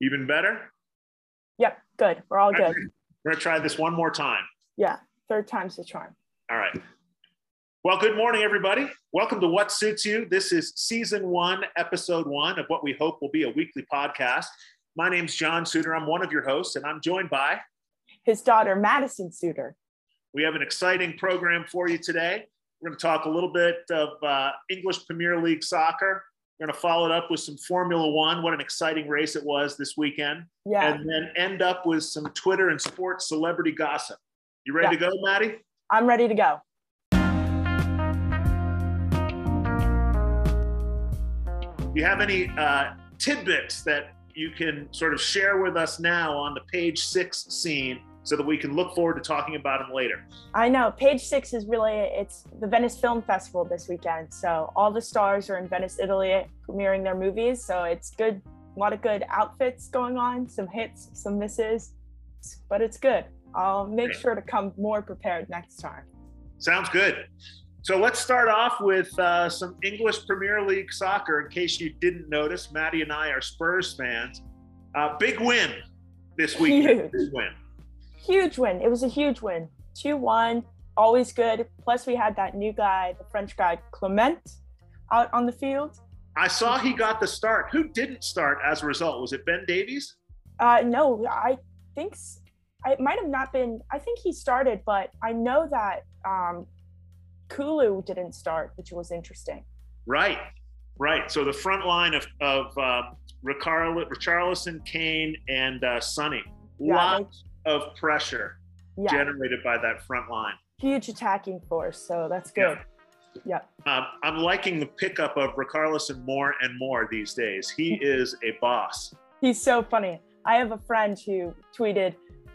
Even better? Yep, good. We're all good. We're gonna try this one more time. Yeah, third time's the charm. All right. Well, good morning, everybody. Welcome to What Suits You. This is season one, episode one of what we hope will be a weekly podcast. My name's John Suter. I'm one of your hosts, and I'm joined by His daughter, Madison Suter. We have an exciting program for you today. We're going to talk a little bit of uh, English Premier League soccer. We're going to follow it up with some Formula One. What an exciting race it was this weekend. Yeah. And then end up with some Twitter and sports celebrity gossip. You ready Yeah. to go, Maddie? I'm ready to go. Do you have any uh, tidbits that you can sort of share with us now on the page six scene so that we can look forward to talking about them later? I know. Page six is really it's the Venice Film Festival this weekend. So all the stars are in Venice, Italy, premiering their movies. So it's good. A lot of good outfits going on. Some hits, some misses, but it's good. I'll make sure to come more prepared next time. Sounds good. So let's start off with uh, some English Premier League soccer. In case you didn't notice, Maddie and I are Spurs fans. Uh, big win this weekend. Huge. Big win. Huge win. It was a huge win. Two one. Always good. Plus we had that new guy, the French guy Clement, out on the field. I saw he got the start. Who didn't start as a result? Was it Ben Davies? Uh, no, I think it might have not been. I think he started, but I know that um, Kulu didn't start, which was interesting. Right, right. So the front line of of Ricarl- Richarlison, Kane, and uh, Sonny. Yeah, Lots of pressure Yeah, generated by that front line. huge attacking force, so that's good. Yeah, Um, I'm liking the pickup of Richarlison more and more these days. He is a boss. he's so funny. I have a friend who tweeted,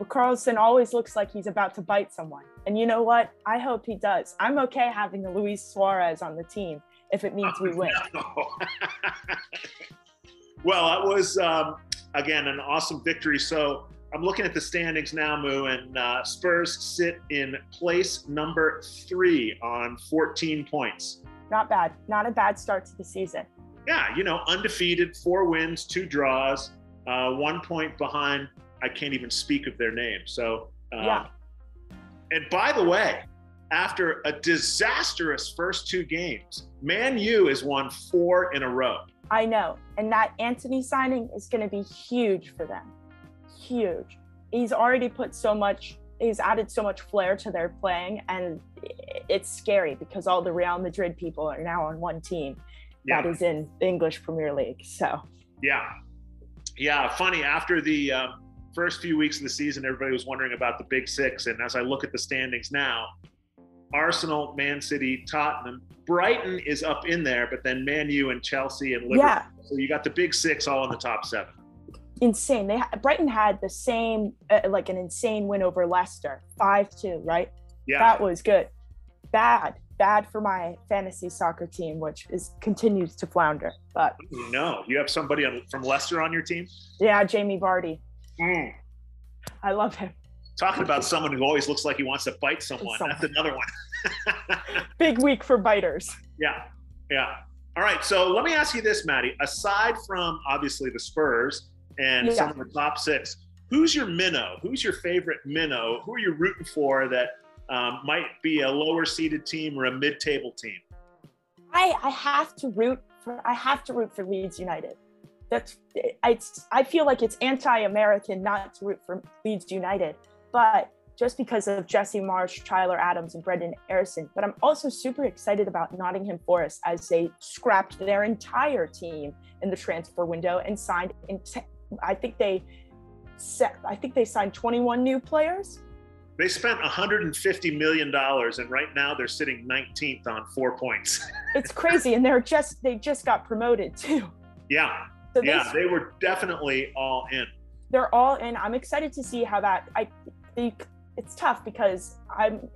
"Carlson always looks like he's about to bite someone," and you know what? I hope he does. I'm okay having Luis Suarez on the team if it means we win. No. well, that was um, again an awesome victory. So I'm looking at the standings now, Moo, and uh, Spurs sit in place number three on 14 points. Not bad. Not a bad start to the season. Yeah, you know, undefeated, four wins, two draws, uh, one point behind. I can't even speak of their name. So, uh, Yeah. And by the way, after a disastrous first two games, Man U has won four in a row. I know. And that Antony signing is going to be huge for them. Huge. He's already put so much, he's added so much flair to their playing. And it's scary because all the Real Madrid people are now on one team that is in the English Premier League. So, Yeah. Yeah. Funny, after the um, first few weeks of the season, everybody was wondering about the big six. And as I look at the standings now, Arsenal, Man City, Tottenham, Brighton is up in there, but then Man U and Chelsea and Liverpool. yeah, So you got the big six all in the top seven. Insane. They Brighton had the same, uh, like an insane win over Leicester, 5 2, right? Yeah. That was good. Bad, bad for my fantasy soccer team, which is continues to flounder. But no, you have somebody on, from Leicester on your team? yeah, Jamie Vardy. Mm. I love him. Talking about someone who always looks like he wants to bite someone. Someone. That's another one. Big week for biters. Yeah, yeah. All right. So let me ask you this, Maddie. Aside from obviously the Spurs and Yeah. some of the top six, who's your minnow? Who's your favorite minnow? Who are you rooting for that um, might be a lower seeded team or a mid table team? I I have to root for I have to root for Leeds United. That's it's I feel like it's anti-American not to root for Leeds United, but just because of Jesse Marsch, Tyler Adams, and Brenden Aaronson. But I'm also super excited about Nottingham Forest as they scrapped their entire team in the transfer window and signed. I think they set. I think they signed 21 new players. They spent 150 million dollars, and right now they're sitting 19th on four points. It's crazy, and they're just they just got promoted too. yeah, So they yeah, they were definitely all in. they're all in. I'm excited to see how that. I think it's tough because I'm.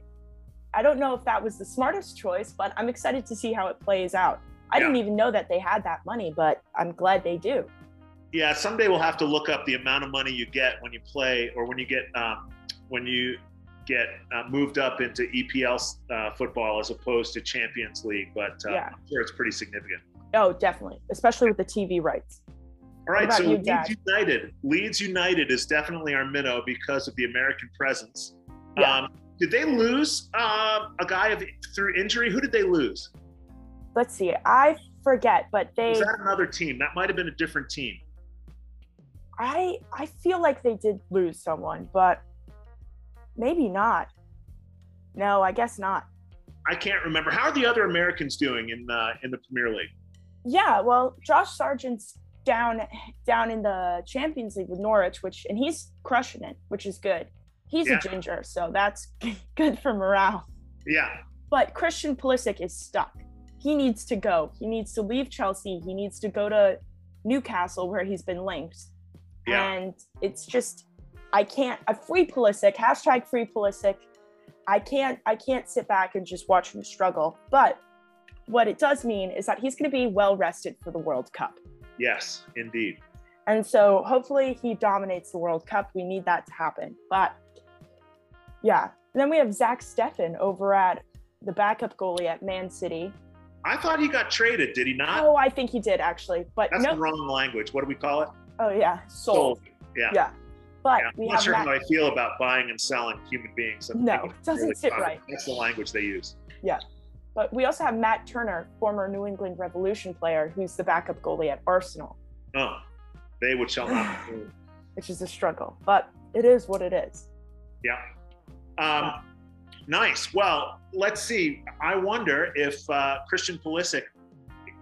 I don't know if that was the smartest choice, but I'm excited to see how it plays out. I didn't even know that they had that money, but I'm glad they do. Yeah, someday we'll have to look up the amount of money you get when you play or when you get um, when you get uh, moved up into EPL uh, football as opposed to Champions League. But uh, Yeah. I'm sure it's pretty significant. Oh, definitely, especially with the TV rights. All right, so you, Leeds Dad? United. Leeds United is definitely our minnow because of the American presence. Yeah. Um, did they lose uh, a guy of, through injury? Who did they lose? Let's see. I forget, but they. Was that another team? That might have been a different team. I I feel like they did lose someone, but maybe not. No, I guess not. I can't remember. How are the other Americans doing in uh, in the Premier League? Yeah, well, Josh Sargent's down down in the Champions League with Norwich, which and he's crushing it, which is good. He's Yeah. a ginger, so that's good for morale. Yeah, But Christian Pulisic is stuck. He needs to go. He needs to leave Chelsea. He needs to go to Newcastle where he's been linked. Yeah. And it's just I can't a free Pulisic, hashtag free Pulisic. I can't I can't sit back and just watch him struggle. But what it does mean is that he's gonna be well rested for the World Cup. Yes, indeed. And so hopefully he dominates the World Cup. We need that to happen. But yeah. Then we have Zach Steffen over at the backup goalie at Man City. I thought he got traded. Did he not? Oh, I think he did actually. But That's no. the wrong language. What do we call it? Oh yeah, sold. Yeah. Yeah. But Yeah, I'm not sure Matt- how I feel about buying and selling human beings. I No, think it's doesn't sit common. right. That's the language they use. Yeah. But we also have Matt Turner, former New England Revolution player, who's the backup goalie at Arsenal, Oh, they would shall not. which is a struggle. But it is what it is. Yeah. Um, nice. Well, let's see. I wonder if uh, Christian Pulisic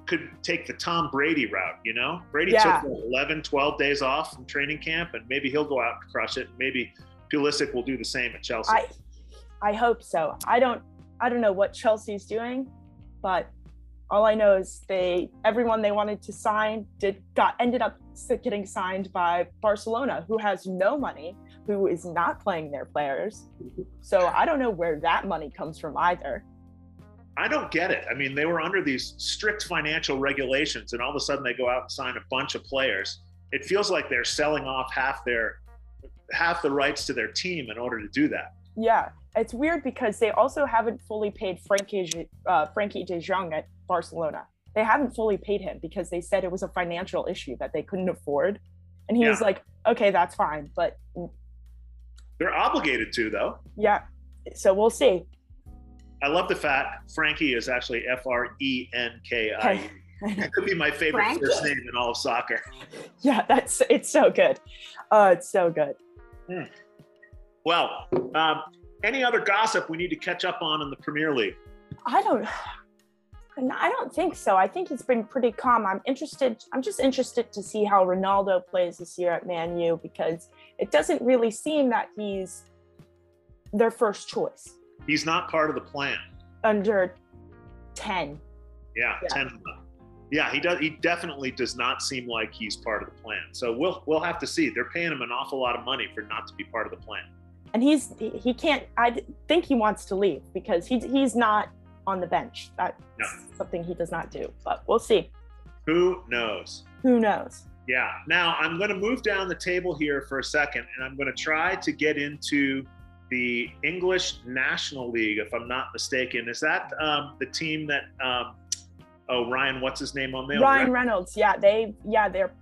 could take the Tom Brady route, you know? Brady Yeah. took 11, 12 days off from training camp, and maybe he'll go out and crush it. Maybe Pulisic will do the same at Chelsea. I I hope so. I don't I don't know what Chelsea's doing, but all I know is they everyone they wanted to sign did got ended up getting signed by Barcelona, who has no money, who is not playing their players. So I don't know where that money comes from either. I don't get it. I mean, they were under these strict financial regulations, and all of a sudden they go out and sign a bunch of players. It feels like they're selling off half their half the rights to their team in order to do that. Yeah, it's weird because they also haven't fully paid Frankie uh, Frankie De Jong at Barcelona. They haven't fully paid him because they said it was a financial issue that they couldn't afford, and he was like, "Okay, that's fine," but They're obligated to, though. yeah. So we'll see. I love the fact Frankie is actually F R E N K I. That could be my favorite Frankie. first name in all of soccer. yeah, that's it's so good. Oh, it's so good. Well, um, any other gossip we need to catch up on in the Premier League? I don't. I don't think so. I think it's been pretty calm. I'm interested. I'm just interested to see how Ronaldo plays this year at Man U because it doesn't really seem that he's their first choice He's not part of the plan. under ten. Yeah, Yeah. ten. Yeah, he does. He definitely does not seem like he's part of the plan. So we'll we'll have to see. They're paying him an awful lot of money for not to be part of the plan. and he's he he can't I think he wants to leave because he, he's not on the bench that's No. something he does not do but we'll see Who knows? who knows Yeah. Now I'm going to move down the table here for a second, and I'm going to try to get into the English National League, if I'm not mistaken. Is that um, the team that? Um, oh, Ryan, what's his name on there? ryan reynolds yeah they yeah they're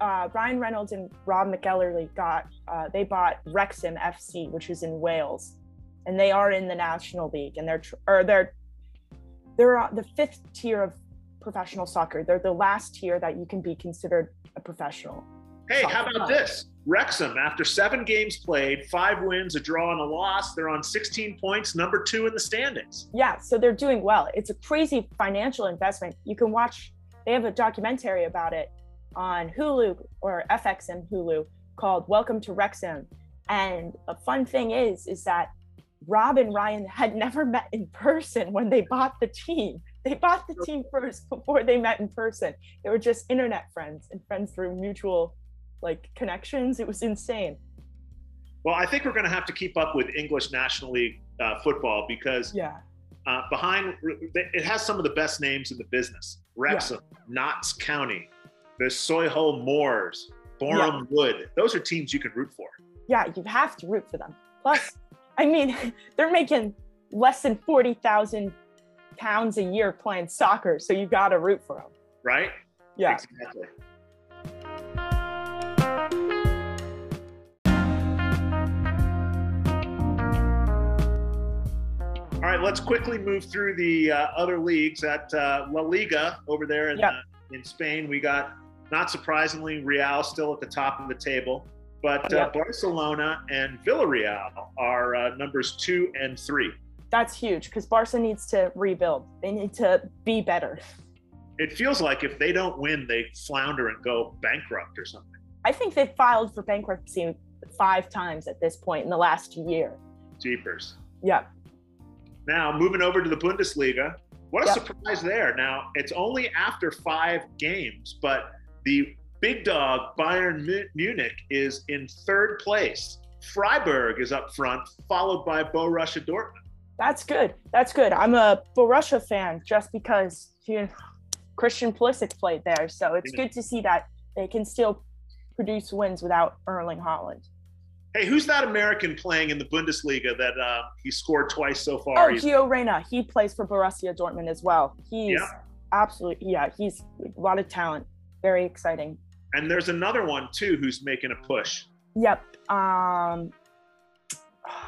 uh, Ryan Reynolds and Rob McElhenney got uh, they bought Wrexham FC, which is in Wales, and they are in the National League, and they're tr- or they're they're uh, the fifth tier of professional soccer. They're the last tier that you can be considered a professional. Hey, how about this? Wrexham, after seven games played, five wins, a draw, and a loss, they're on 16 points, number two in the standings. Yeah, so they're doing well. It's a crazy financial investment. You can watch, they have a documentary about it on Hulu or FXM Hulu called Welcome to Wrexham. And a fun thing is, is that Rob and Ryan had never met in person when they bought the team. They bought the team first before they met in person. They were just internet friends and friends through mutual like connections. It was insane. Well, I think we're going to have to keep up with English National League uh, football because Yeah. uh, behind it has some of the best names in the business Wrexham, Notts County, the Solihull Moors, Boreham Wood. Those are teams you can root for. yeah, you have to root for them. Plus, I mean, they're making less than 40,000 pounds a year playing soccer, so you got to root for them. right? Yeah. Exactly. Let's quickly move through the uh, other leagues at uh, La Liga over there in, Yep. uh, in Spain. We got, not surprisingly, Real still at the top of the table, but uh, Yep. Barcelona and Villarreal are uh, numbers two and three. That's huge because Barca needs to rebuild. They need to be better. It feels like if they don't win, they flounder and go bankrupt or something. I think they've filed for bankruptcy five times at this point in the last year. Jeepers. Yeah. Now, moving over to the Bundesliga, what a Yep. surprise there. Now, it's only after five games, but the big dog Bayern Munich is in third place. Freiburg is up front, followed by Borussia Dortmund. That's good. That's good. I'm a Borussia fan just because you know, Christian Pulisic played there, so it's Yeah. good to see that they can still produce wins without Erling Haaland. Hey, who's that American playing in the Bundesliga that uh, he scored twice so far? Oh, He's- Gio Reyna. He plays for Borussia Dortmund as well. He's Yeah. absolutely yeah. He's a lot of talent. Very exciting. and there's another one too who's making a push. Yep. Um,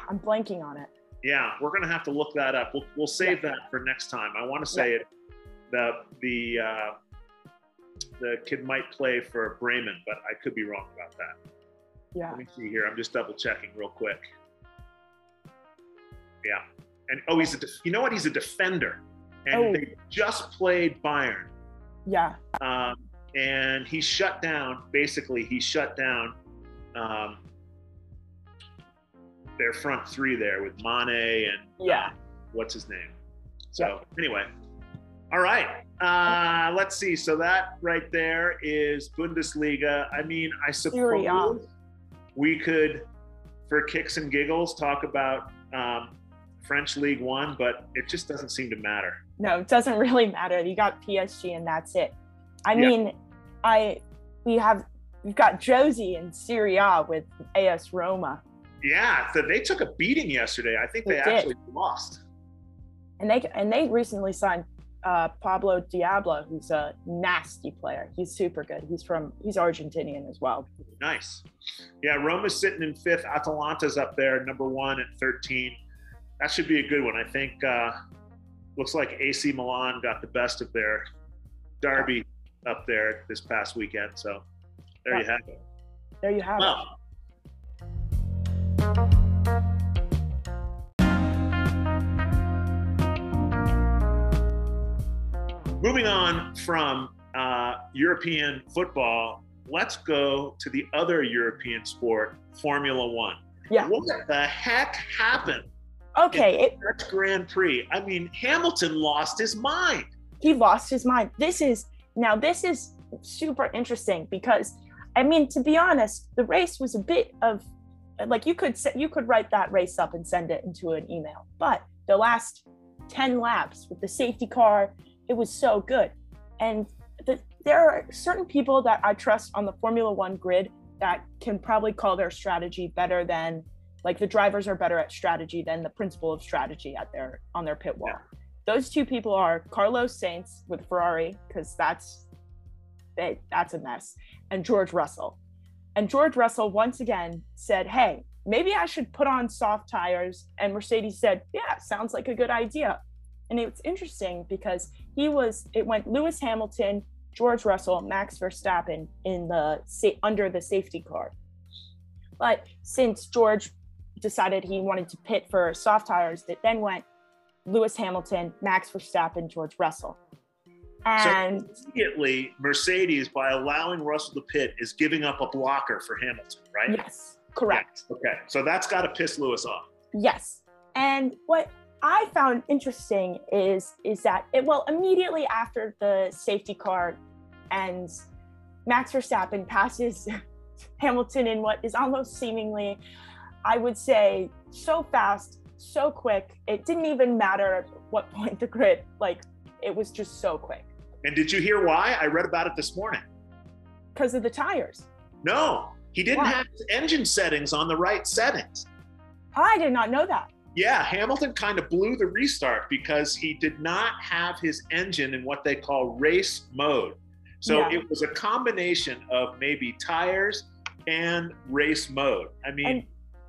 I'm blanking on it. Yeah, we're gonna have to look that up. We'll, we'll save that for next time. I want to say it. The the uh, the kid might play for Bremen, but I could be wrong about that. Yeah. Let me see here. I'm just double checking real quick. Yeah, and oh, he's a def- you know what? He's a defender, and Oh. they just played Bayern, Yeah. um, and he shut down. Basically, he shut down um, their front three there with Mane and Yeah. uh, what's his name. So anyway, all right. Uh, let's see. So that right there is Bundesliga. I mean, I suppose we could, for kicks and giggles, talk about um, French League One, but it just doesn't seem to matter. No, it doesn't really matter. You got PSG and that's it. I Yeah. mean, I we have we've got Josie in Serie A with AS Roma, Yeah, so they took a beating yesterday. I think they, They actually lost. and they and they recently signed uh, Pablo Diablo, who's a nasty player. He's super good. He's from he's Argentinian as well. Nice. Yeah, Roma's sitting in fifth. Atalanta's up there, number one at 13. That should be a good one. I think uh, looks like AC Milan got the best of their derby up there this past weekend. So there you have it. There you have it. Moving on from uh, European football, let's go to the other European sport, Formula One. Yeah. What the heck happened Okay, it, Dutch Grand Prix? I mean, Hamilton lost his mind. he lost his mind. This is now this is super interesting because I mean to be honest, the race was a bit of like you could you could write that race up and send it into an email. But the last 10 laps with the safety car, it was so good. And the, there are certain people that I trust on the Formula 1 grid that can probably call their strategy better than like the drivers are better at strategy than the principle of strategy at their on their pit wall those two people are Carlos Sainz with Ferrari because that's they, that's a mess, and George Russell. And George Russell once again said, "Hey, maybe I should put on soft tires." And Mercedes said, "Yeah, sounds like a good idea." And it's interesting because he was it went Lewis Hamilton, George Russell, Max Verstappen in the under the safety car. But since George decided he wanted to pit for soft tires, it then went Lewis Hamilton, Max Verstappen, George Russell. And so immediately, Mercedes, by allowing Russell to pit, is giving up a blocker for Hamilton, right? yes, correct. Okay, so that's got to piss Lewis off. Yes. And what I found interesting is is that it well immediately after the safety car ends, Max Verstappen passes Hamilton in what is almost seemingly, I would say, so fast, so quick. It didn't even matter at what point the grid, like it was just so quick And did you hear why? I read about it this morning. because of the tires. No, he didn't Why? have his engine settings on the right settings. I did not know that. Yeah, Hamilton kind of blew the restart because he did not have his engine in what they call race mode. So Yeah. it was a combination of maybe tires and race mode. I mean, And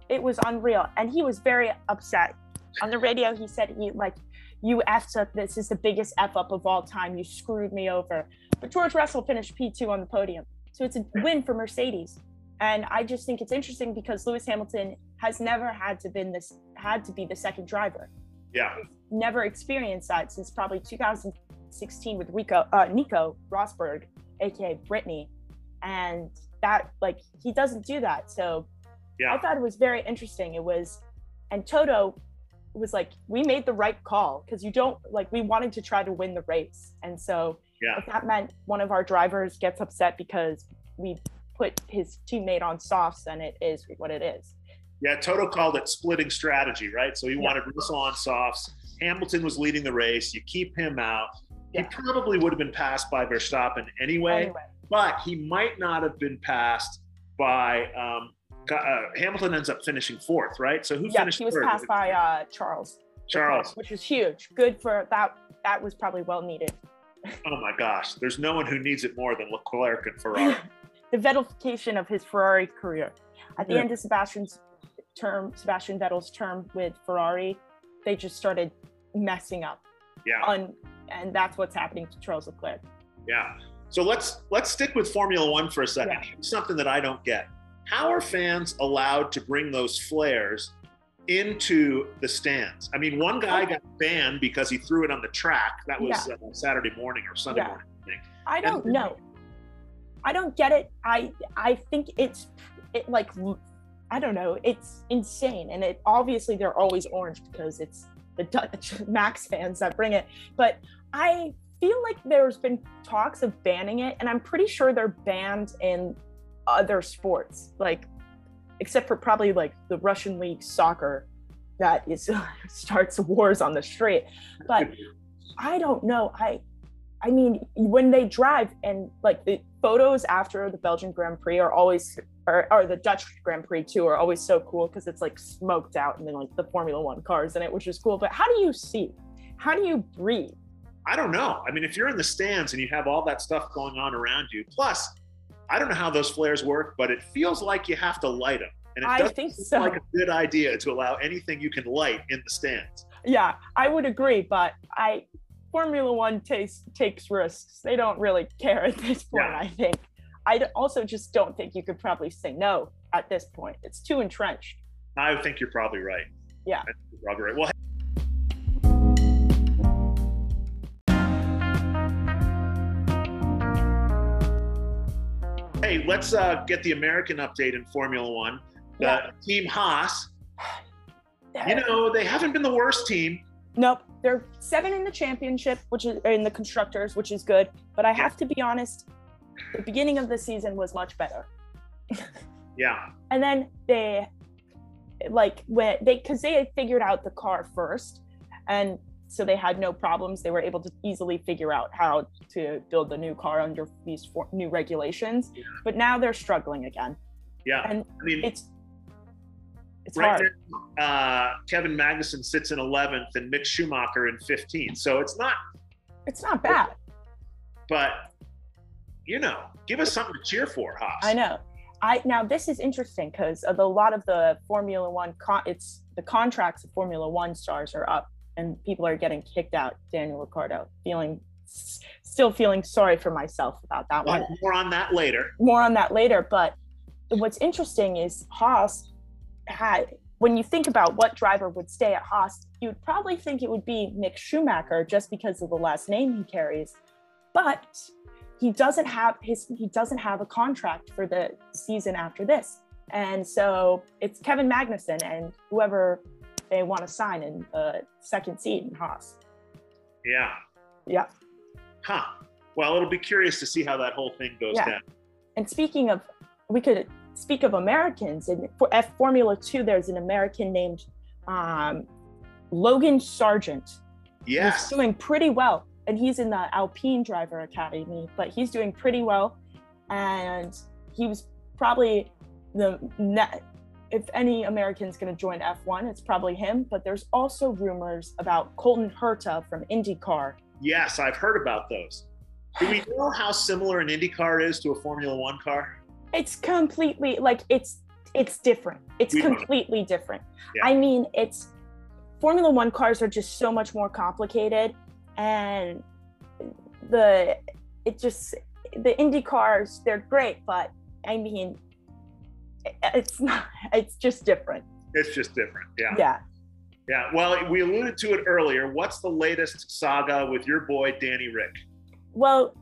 it was unreal. And he was very upset on the radio, he said he like, "You effed up. This is the biggest f up of all time. You screwed me over." But George Russell finished P2 on the podium, so it's a win for Mercedes. And I just think it's interesting because Lewis Hamilton has never had to been this had to be the second driver. Yeah. Never experienced that since probably 2016 with Rico uh, Nico Rosberg, aka Brittany, and that like he doesn't do that. So Yeah. I thought it was very interesting. It was, and Toto was like, we made the right call because you don't like we wanted to try to win the race, and so Yeah. if that meant one of our drivers gets upset because we put his teammate on softs, then it is what it is. Yeah, Toto called it splitting strategy, right? So he Yeah. wanted Russell on softs. Hamilton was leading the race. You keep him out. He probably would have been passed by Verstappen anyway, Anyway, but he might not have been passed by. Um, uh, Hamilton ends up finishing fourth, right? So who yeah, finished he was third? passed by uh, Charles. Charles. which was huge. Good for that. That was probably well needed. Oh my gosh, there's no one who needs it more than Leclerc and Ferrari. the Vettelification of his Ferrari career. At the Yeah. end of Sebastian's term, Sebastian Vettel's term with Ferrari, they just started messing up. Yeah. On, and that's what's happening to Charles Leclerc. Yeah. So let's let's stick with Formula One for a second. Yeah. Something that I don't get: How are fans allowed to bring those flares into the stands? I mean, one guy got banned because he threw it on the track. That was uh, Saturday morning or Sunday Yeah. morning. I think. I don't And- know. I don't get it. I I think it's it like I don't know. It's insane, and it obviously they're always orange because it's the Dutch Max fans that bring it. But I feel like there's been talks of banning it, and I'm pretty sure they're banned in other sports, like except for probably like the Russian league soccer that is starts wars on the street. But I don't know. I I mean, when they drive and like the photos after the Belgian Grand Prix are always, or, or the Dutch Grand Prix too, are always so cool because it's like smoked out and then like the Formula One cars in it, which is cool. But how do you see? How do you breathe? I don't know. I mean, if you're in the stands and you have all that stuff going on around you, plus, I don't know how those flares work, but it feels like you have to light them. And it I doesn't think seem so. like a good idea to allow anything you can light in the stands. Yeah, I would agree, but I Formula One takes takes risks. They don't really care at this point. Yeah. I think. I also just don't think you could probably say no at this point. It's too entrenched. I think you're probably right. Yeah. Probably right. Well, hey, let's uh, get the American update in Formula One. The Yeah. Team Haas, you know, they haven't been the worst team. Nope, they're seven in the championship, which is in the constructors, which is good. But I have to be honest, the beginning of the season was much better. Yeah. And then they, like when they, because they had figured out the car first, and so they had no problems. They were able to easily figure out how to build the new car under these four, new regulations. But now they're struggling again, Yeah. and I mean, it's it's right hard. now, uh, Kevin Magnussen sits in 11th and Mick Schumacher in 15th. So it's not, It's not bad. but, you know, give us something to cheer for, Haas. I know. I now this is interesting because a lot of the Formula One con- it's the contracts of Formula One stars are up and people are getting kicked out. Daniel Ricciardo feeling s- still feeling sorry for myself about that one. More on that later. More on that later. But what's interesting is Haas had when you think about what driver would stay at Haas, you'd probably think it would be Mick Schumacher just because of the last name he carries. But he doesn't have his he doesn't have a contract for the season after this. And so it's Kevin Magnussen and whoever they want to sign in the second seat in Haas. Yeah. Yeah. Huh. Well, it'll be curious to see how that whole thing goes Yeah. down. And speaking of, we could speak of Americans. And for F Formula Two, there's an American named um, Logan Sargeant. Yeah. He's doing pretty well, and he's in the Alpine Driver Academy, but he's doing pretty well. And he was probably the net. If any American's going to join F1, it's probably him. But there's also rumors about Colton Herta from IndyCar. Yes, I've heard about those. Do we know how similar an IndyCar is to a Formula One car? It's completely like it's it's different it's We know. completely different Yeah. i mean it's Formula One cars are just so much more complicated, and the it just the Indy cars they're great, but I mean, it's not. It's just different. It's just different. Yeah. Yeah. Yeah. Well, we alluded to it earlier. What's the latest saga with your boy Danny Rick? Well,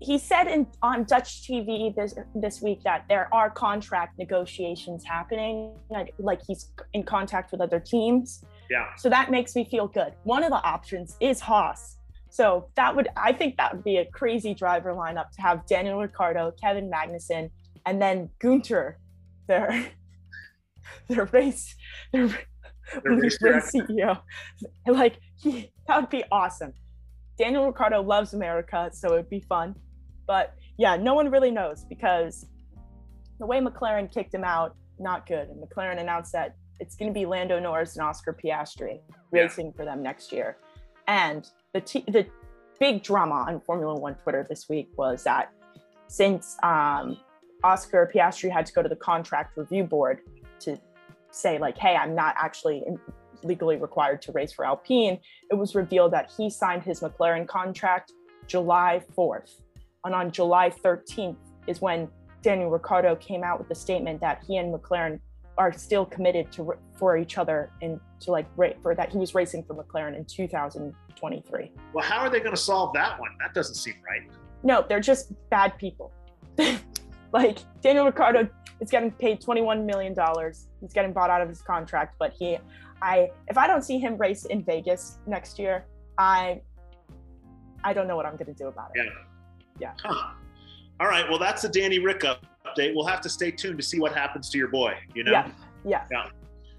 he said in on Dutch TV this this week that there are contract negotiations happening, like, like he's in contact with other teams. Yeah. So that makes me feel good. One of the options is Haas. So that would I think that would be a crazy driver lineup to have Daniel Ricciardo, Kevin Magnussen, and then Gunter, their their race their, Their race race CEO. Like he, that would be awesome. Daniel Ricciardo loves America, so it'd be fun. But yeah, no one really knows because the way McLaren kicked him out, not good. And McLaren announced that it's going to be Lando Norris and Oscar Piastri Yeah. racing for them next year. And the t- the big drama on Formula One Twitter this week was that since um, Oscar Piastri had to go to the contract review board to say like, "Hey, I'm not actually legally required to race for Alpine," it was revealed that he signed his McLaren contract July 4th, and on July 13th is when Daniel Ricciardo came out with the statement that he and McLaren are still committed to for each other and to like for that he was racing for McLaren in 2023. Well, how are they going to solve that one? That doesn't seem right. No, they're just bad people. like Daniel Ricciardo is getting paid 21 million dollars. He's getting bought out of his contract, but he I if I don't see him race in Vegas next year, I I don't know what I'm going to do about it. Yeah. Yeah. Huh. All right. Well, that's the Danny Rick update. We'll have to stay tuned to see what happens to your boy. You know. Yeah. Yeah.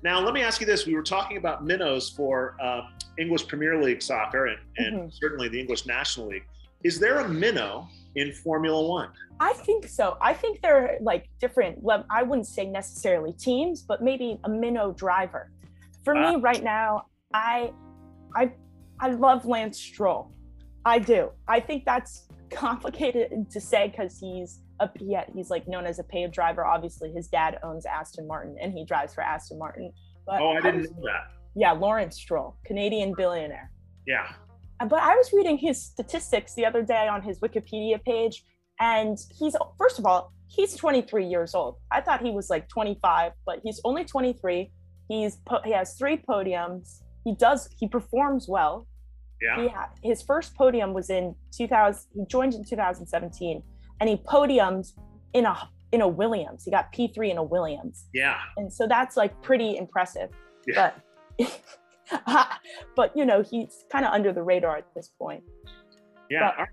Now, let me ask you this: We were talking about minnows for uh, English Premier League soccer and, and Mhm. certainly the English National League. Is there a minnow in Formula One? I think so. I think there are like different. I wouldn't say necessarily teams, but maybe a minnow driver. For me, Ah. right now, I, I, I love Lance Stroll. I do. I think that's complicated to say because he's a yeah, he's like known as a paid driver. Obviously, his dad owns Aston Martin and he drives for Aston Martin. But Oh, I didn't was- know that. Yeah, Lawrence Stroll, Canadian billionaire. Yeah. Uh, but I was reading his statistics the other day on his Wikipedia page, and he's first of all, he's 23 years old. I thought he was like 25, but he's only 23. He's he has three podiums. He does he performs well. Yeah. He ha- his first podium was in 2000. He joined in 2017, and he podiumed in a in a Williams. He got P3 in a Williams Yeah. and so that's like pretty impressive Yeah. but but you know he's kind of under the radar at this point Yeah. But-.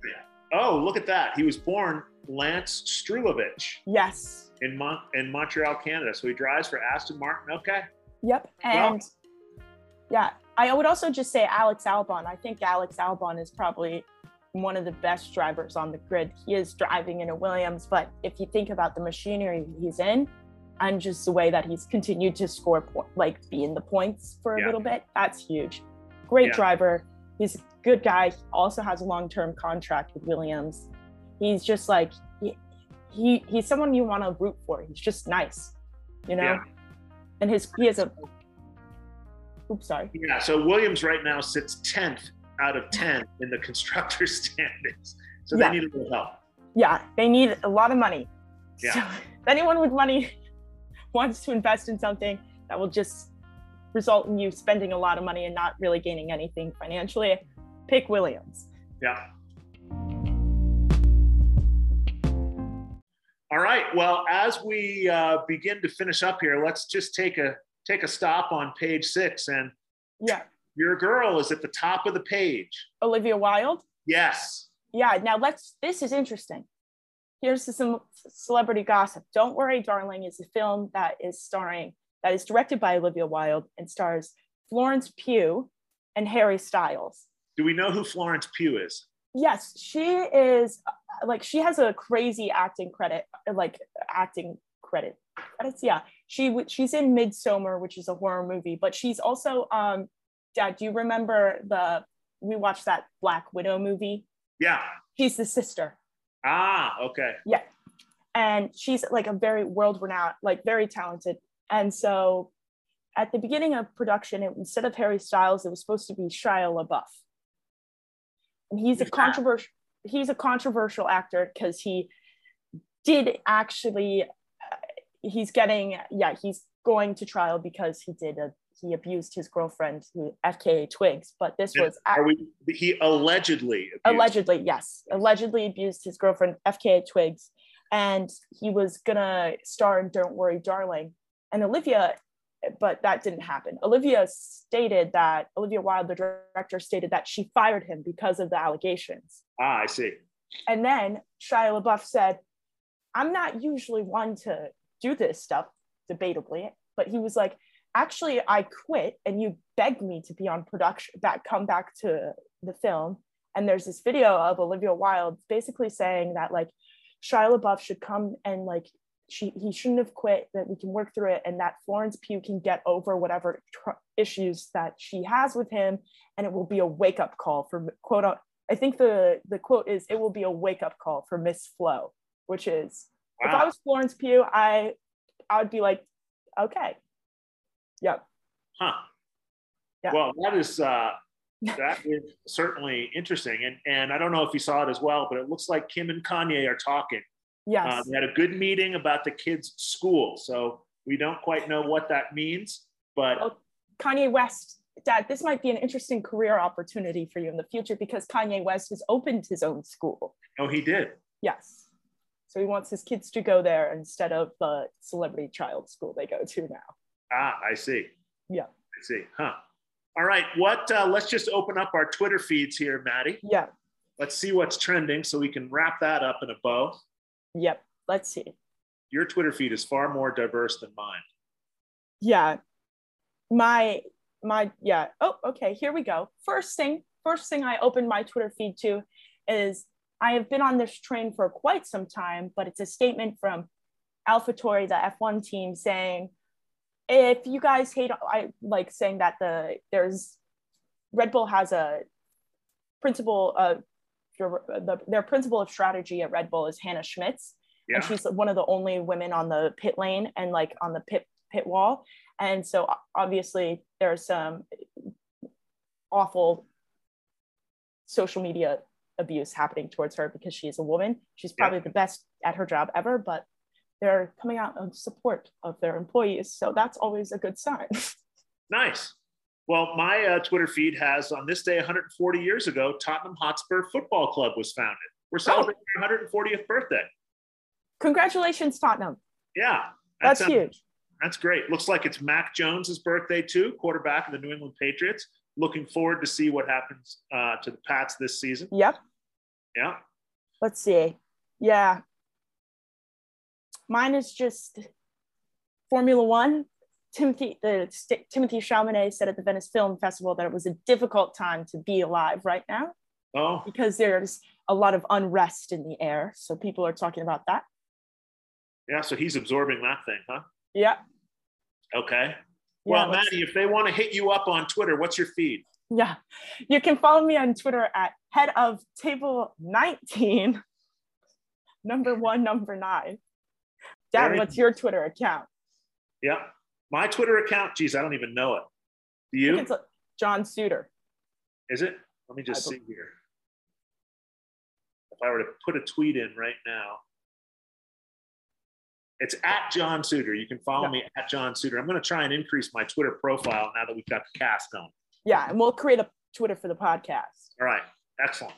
Oh, look at that. He was born Lance Strulovitch yes in Mon- in Montreal, Canada. So he drives for Aston Martin. Okay. yep and yeah i would also just say alex albon. I think alex albon is probably one of the best drivers on the grid. He is driving in a williams but if you think about the machinery he's in and just the way that he's continued to score po- like be in the points for a Yeah. little bit that's huge. Great Yeah. driver. He's a good guy. He also has a long-term contract with williams. He's just like he, he he's someone you want to root for. He's just nice you know? Yeah. and his he has a oops sorry Yeah. So Williams right now sits 10th out of 10 in the constructor standings. So Yeah. they need a little help. yeah they need a lot of money Yeah. so if anyone with money wants to invest in something that will just result in you spending a lot of money and not really gaining anything financially pick williams Yeah. All right. Well, as we uh, begin to finish up here, let's just take a take a stop on page six. And yeah your girl is at the top of the page. olivia wilde Yes. yeah now let's this is interesting here's some celebrity gossip don't worry darling is a film that is starring that is directed by olivia wilde and stars florence pugh and harry styles Do we know who Florence Pugh is? yes she is like she has a crazy acting credit like acting credit credits yeah she she's in Midsommar which is a horror movie but she's also um dad do you remember the we watched that black widow movie Yeah. she's the sister Ah. Okay. Yeah, and she's like a very world renowned like very talented and so at the beginning of production, it, instead of Harry Styles, it was supposed to be Shia LaBeouf. And he's a controversial he's a controversial actor because he did actually he's getting yeah he's going to trial because he did a he abused his girlfriend who FKA Twigs but this was we he allegedly abused. allegedly yes allegedly abused his girlfriend FKA Twigs and he was gonna star in Don't Worry Darling and Olivia but that didn't happen. Olivia stated that Olivia Wilde, the director, stated that she fired him because of the allegations. Ah, I see. And then Shia LaBeouf said, I'm not usually one to do this stuff, debatably, but he was like, actually, I quit and you begged me to be on production, back, come back to the film. And there's this video of Olivia Wilde basically saying that like Shia LaBeouf should come and like she he shouldn't have quit that we can work through it and that florence pugh can get over whatever tr- issues that she has with him and it will be a wake-up call for quote i think the the quote is it will be a wake-up call for miss flo which is wow. if I was Florence Pugh, I I would be like, okay, yep. Huh. Yeah. Well, that is uh, that is certainly interesting, and and I don't know if you saw it as well, but it looks like Kim and Kanye are talking. Yes. Uh, they had a good meeting about the kids' school, so we don't quite know what that means, but well, Kanye West. Dad, this might be an interesting career opportunity for you in the future because Kanye West has opened his own school. Oh, he did. Yes. So he wants his kids to go there instead of the celebrity child school they go to now. Ah, I see. Yeah. I see. Huh. All right. What? Uh, let's just open up our Twitter feeds here, Maddie. Yeah. Let's see what's trending so we can wrap that up in a bow. Yep. Let's see. Your Twitter feed is far more diverse than mine. Yeah. My my yeah. Oh, okay. Here we go. First thing, first thing I opened my Twitter feed to is I have been on this train for quite some time, but it's a statement from AlphaTauri, the F1 team, saying, if you guys hate, I like saying that the there's Red Bull has a principle the, their principle of strategy at Red Bull is Hannah Schmitz, yeah. and she's one of the only women on the pit lane and like on the pit pit wall. And so obviously there's some awful social media abuse happening towards her because she is a woman. She's probably yeah. the best at her job ever, but they're coming out of support of their employees. So that's always a good sign. nice. Well, my uh, Twitter feed has on this day 140 years ago, Tottenham Hotspur Football Club was founded. We're oh. celebrating oh. 140th birthday. Congratulations, Tottenham. Yeah. That's, that's huge. That's great. Looks like it's Mac Jones's birthday too, quarterback of the New England Patriots looking forward to see what happens uh, to the Pats this season. Yep. Yeah. Let's see. Yeah. Mine is just Formula One. Timothy, the St- Timothée Chalamet said at the Venice Film Festival that it was a difficult time to be alive right now. Oh. Because there's a lot of unrest in the air. So people are talking about that. Yeah. So he's absorbing that thing, huh? Yeah. Okay. Well, yeah, Maddie, if they want to hit you up on Twitter, what's your feed? Yeah, you can follow me on Twitter at head of table 19, number one, number nine. Dad, Very what's your Twitter account? Yeah, my Twitter account, geez, I don't even know it. Do you? it's uh, John Suter. Is it? Let me just see here. If I were to put a tweet in right now, it's at John Suter. You can follow yeah. me at John Suter. I'm going to try and increase my Twitter profile now that we've got the cast going. Yeah, and we'll create a Twitter for the podcast. All right. Excellent.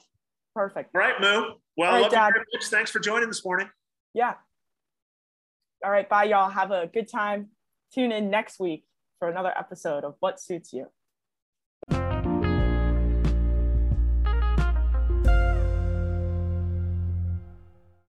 Perfect. All right, Moo. Well, All right, Dad. Thanks for joining this morning. Yeah. All right. Bye, y'all. Have a good time. Tune in next week for another episode of What Suits You.